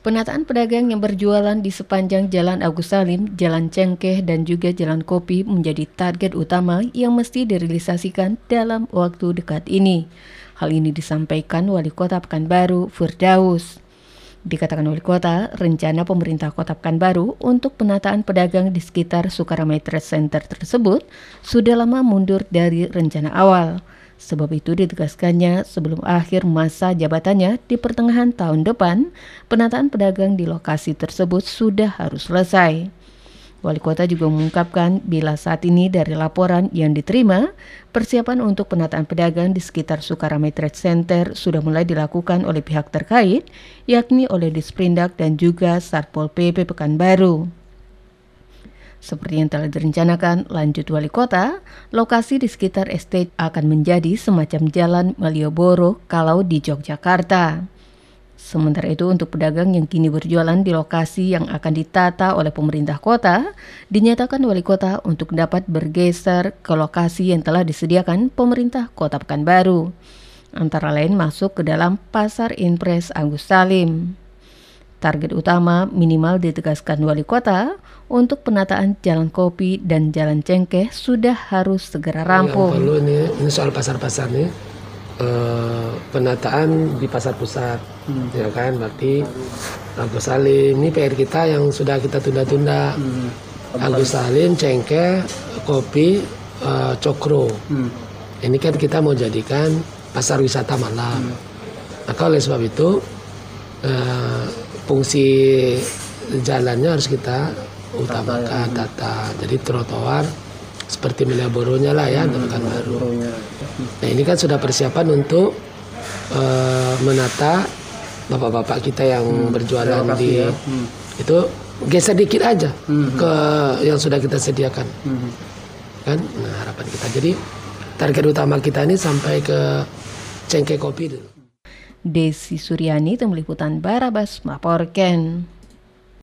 Penataan pedagang yang berjualan di sepanjang Jalan Agus Salim, Jalan Cengkeh, dan juga Jalan Kopi menjadi target utama yang mesti direalisasikan dalam waktu dekat ini. Hal ini disampaikan Wali Kota Pekanbaru, Firdaus. Dikatakan Wali Kota, rencana pemerintah Kota Pekanbaru untuk penataan pedagang di sekitar Sukaramai Trade Center tersebut sudah lama mundur dari rencana awal. Sebab itu ditegaskannya sebelum akhir masa jabatannya di pertengahan tahun depan, penataan pedagang di lokasi tersebut sudah harus selesai. Wali kota juga mengungkapkan bila saat ini dari laporan yang diterima, persiapan untuk penataan pedagang di sekitar Sukaramai Trade Center sudah mulai dilakukan oleh pihak terkait, yakni oleh Disprindak dan juga Satpol PP Pekanbaru. Seperti yang telah direncanakan, lanjut wali kota, lokasi di sekitar estate akan menjadi semacam jalan Malioboro kalau di Yogyakarta. Sementara itu untuk pedagang yang kini berjualan di lokasi yang akan ditata oleh pemerintah kota, dinyatakan wali kota untuk dapat bergeser ke lokasi yang telah disediakan pemerintah kota Pekanbaru. Antara lain masuk ke dalam Pasar Impres Agus Salim. Target utama minimal ditegaskan wali kota untuk penataan jalan kopi dan jalan cengkeh sudah harus segera rampung. Yang perlu ini, ini soal pasar-pasar nih. Uh, penataan di pasar pusat, hmm. ya kan? Berarti Agus Salim ini PR kita yang sudah kita tunda-tunda. Hmm. Agus Salim, cengkeh, kopi, uh, cokro. Hmm. Ini kan kita mau jadikan pasar wisata malam. Hmm. Maka oleh sebab itu uh, fungsi jalannya harus kita utamakan tata, tata. jadi trotoar seperti Malioboro-nya lah ya hmm, baru. Nah ini kan sudah persiapan untuk uh, menata bapak-bapak kita yang hmm, berjualan di ya. hmm. itu geser dikit aja hmm. ke yang sudah kita sediakan hmm. kan nah harapan kita jadi target utama kita ini sampai ke cengkeh kopi dulu Desi Suryani, tim liputan Barabas melaporkan.